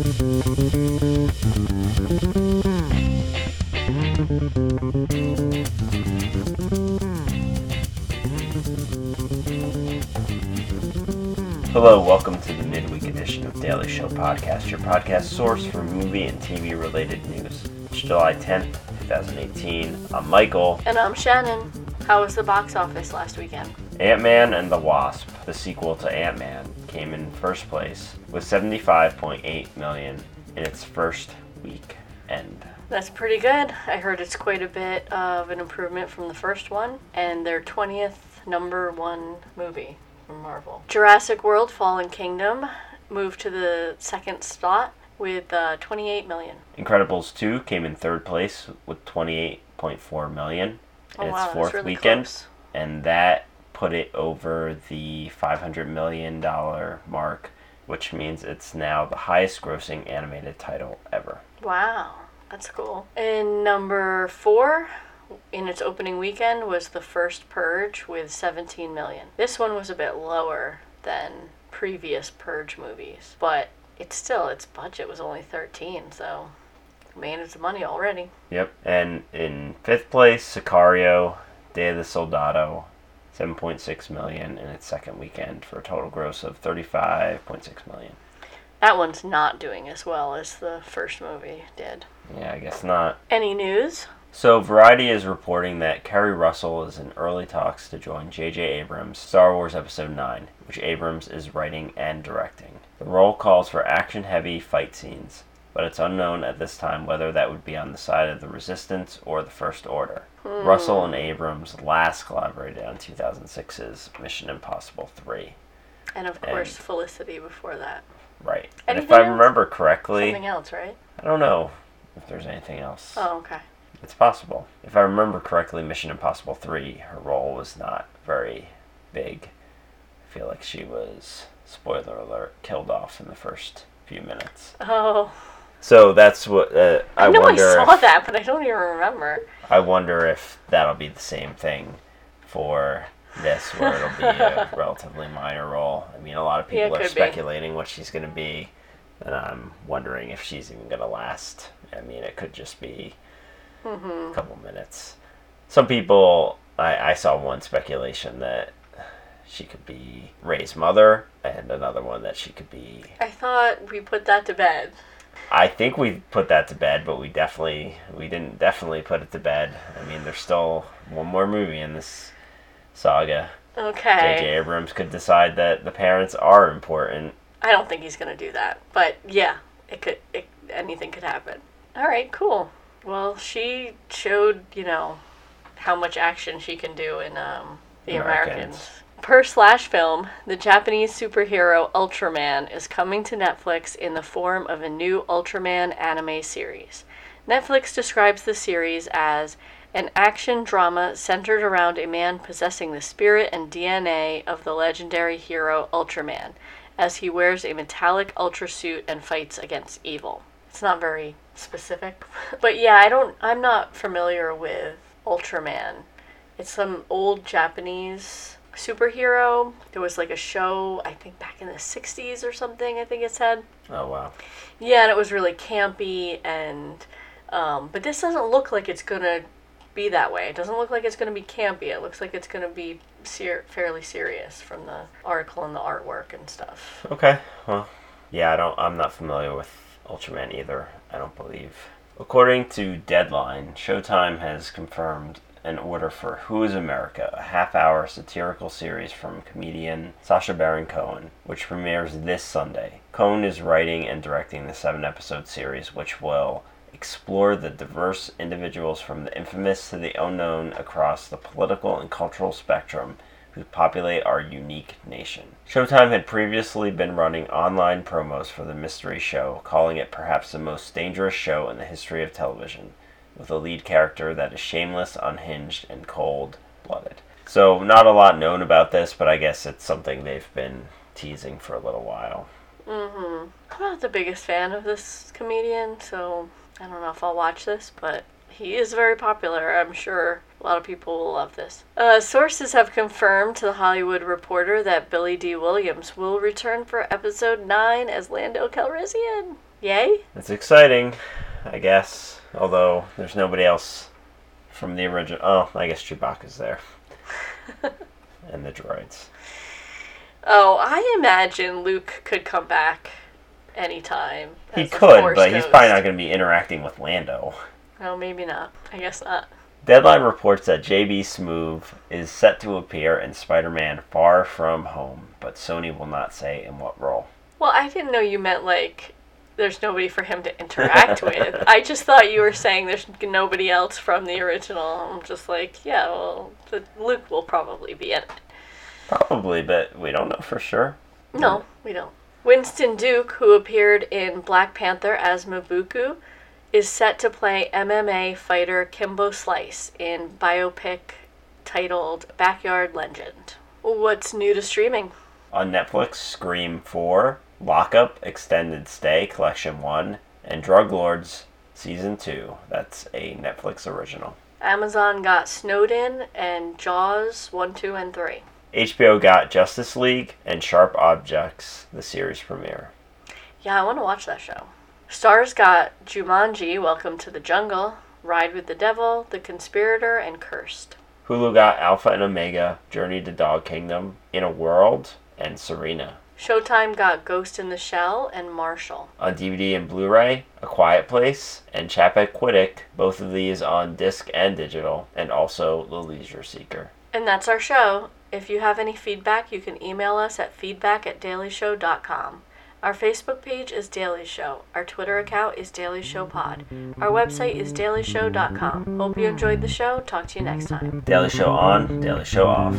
Hello, welcome to the midweek edition of Daily Show Podcast, your podcast source for movie and TV related news. It's July 10th, 2018. I'm Michael. And I'm Shannon. How was the box office last weekend? Ant Man and the Wasp, the sequel to Ant Man, came in first place with 75.8 million in its first week end. That's pretty good. I heard it's quite a bit of an improvement from the first one and their 20th number one movie from Marvel. Jurassic World Fallen Kingdom moved to the second spot with uh, 28 million. Incredibles 2 came in third place with 28.4 million in Oh, its wow, fourth really weekend, close. and that put it over the 500 million dollar mark, which means it's now the highest grossing animated title ever. Wow, that's cool. And number four in its opening weekend was the first Purge with 17 million. This one was a bit lower than previous Purge movies, but it's still its budget was only 13, so made its money already. Yep. And in fifth place, Sicario, Day of the Soldado, 7.6 million in its second weekend for a total gross of 35.6 million. That one's not doing as well as the first movie did. Yeah, I guess not. Any news? So, Variety is reporting that Keri Russell is in early talks to join J.J. Abrams' Star Wars Episode 9, which Abrams is writing and directing. The role calls for action heavy fight scenes, but it's unknown at this time whether that would be on the side of the Resistance or the First Order. Hmm. Russell and Abrams last collaborated on 2006's Mission Impossible 3. And of course, Felicity before that. Right. And if Anything I else? remember correctly, Something else, right? I don't know if there's anything else. Oh, okay. It's possible. If I remember correctly, Mission Impossible 3, her role was not very big. I feel like she was, spoiler alert, killed off in the first few minutes. Oh, So that's what uh, I, I know I saw if, that, but I don't even remember. I wonder if that'll be the same thing for this, where it'll be a relatively minor role. I mean, a lot of Yeah, people are could be. speculating what she's going to be, and I'm wondering if she's even going to last. I mean, it could just be Mm-hmm. a couple minutes. Some people, I, I saw one speculation that she could be Rey's mother, and another one that she could be. I thought we put that to bed. I think we put that to bed, but we definitely we didn't definitely put it to bed. I mean, there's still one more movie in this saga. Okay. J.J. Abrams could decide that the parents are important. I don't think he's gonna do that, but yeah, it could. It, anything could happen. All right, cool. Well, she showed you know how much action she can do in um, the Americans. Americans. Per slash film, the Japanese superhero Ultraman is coming to Netflix in the form of a new Ultraman anime series. Netflix describes the series as an action drama centered around a man possessing the spirit and DNA of the legendary hero Ultraman, as he wears a metallic ultra suit and fights against evil. It's not very specific, but yeah, I don't. I'm not familiar with Ultraman. It's some old Japanese superhero. There was like a show, I think back in the 60s or something, I think it said. Oh wow! Yeah, and it was really campy and um, but this doesn't look like it's going to be that way. It doesn't look like it's going to be campy. It looks like it's going to be ser- fairly serious from the article and the artwork and stuff. Okay, well, yeah, I don't. I'm not familiar with Ultraman either. I don't believe. According to Deadline, Showtime has confirmed an order for Who is America, a half-hour satirical series from comedian Sacha Baron Cohen, which premieres this Sunday. Cohen is writing and directing the seven-episode series, which will explore the diverse individuals from the infamous to the unknown across the political and cultural spectrum who populate our unique nation. Showtime had previously been running online promos for the mystery show, calling it perhaps the most dangerous show in the history of television, with a lead character that is shameless, unhinged, and cold blooded. So, not a lot known about this, but I guess it's something they've been teasing for a little while. Mm-hmm. I'm not the biggest fan of this comedian, so I don't know if I'll watch this, but he is very popular. I'm sure a lot of people will love this. Uh, sources have confirmed to the Hollywood Reporter that Billy Dee Williams will return for episode 9 as Lando Calrissian. Yay? That's exciting, I guess. Although there's nobody else from the original. Oh, I guess Chewbacca's there. and the droids. Oh, I imagine Luke could come back anytime. He could, but he's probably not going to be interacting with Lando. Oh, maybe not. I guess not. Deadline reports that JB Smoove is set to appear in Spider Man Far From Home, but Sony will not say in what role. Well, I didn't know you meant like there's nobody for him to interact with. I just thought you were saying there's nobody else from the original. I'm just like, yeah, well, the, Luke will probably be in it. Probably, but we don't know for sure. No, we don't. Winston Duke, who appeared in Black Panther as M'Baku, is set to play MMA fighter Kimbo Slice in biopic titled Backyard Legend. What's new to streaming? On Netflix, Scream 4, Lockup Extended Stay Collection 1, and Drug Lords Season 2. That's a Netflix original. Amazon got Snowden and Jaws 1, 2, and 3. HBO got Justice League and Sharp Objects, the series premiere. Yeah, I want to watch that show. Starz got Jumanji, Welcome to the Jungle, Ride with the Devil, The Conspirator, and Cursed. Hulu got Alpha and Omega, Journey to Dog Kingdom, In a World, and Serena. Showtime got Ghost in the Shell and Marshall. On DVD and Blu-ray, A Quiet Place and Chappaquiddick, both of these on disc and digital, and also The Leisure Seeker. And that's our show. If you have any feedback, you can email us at feedback at dailyshow.com. Our Facebook page is Daily Show. Our Twitter account is Daily Show Pod. Our website is dailyshow.com. Hope you enjoyed the show. Talk to you next time. Daily Show on, Daily Show off.